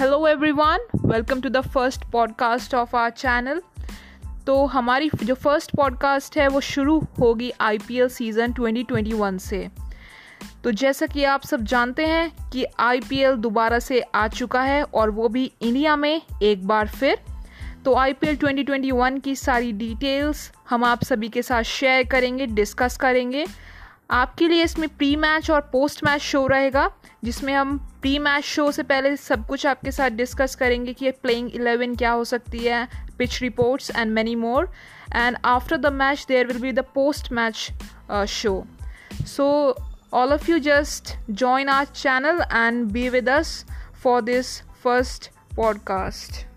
Hello everyone welcome to the first podcast of our channel तो हमारी जो first podcast है, वो शुरू होगी आईपीएल सीज़न 2021 से। तो जैसा कि आप सब जानते हैं कि आईपीएल दोबारा से आ चुका है और वो भी इंडिया में एक बार फिर। तो आईपीएल 2021 की सारी डिटेल्स हम आप सभी के साथ शेयर करेंगे डिस्कस करेंगे। आपके लिए इसमें प्री मैच और पोस्ट मैच शो रहेगा, जिसमें हम प्री मैच शो से पहले सब कुछ आपके साथ डिस्कस करेंगे कि प्लेइंग इलेवन क्या हो सकती है pitch reports and many more and after the match there will be the post match show so all of you just join our channel and be with us for this first podcast.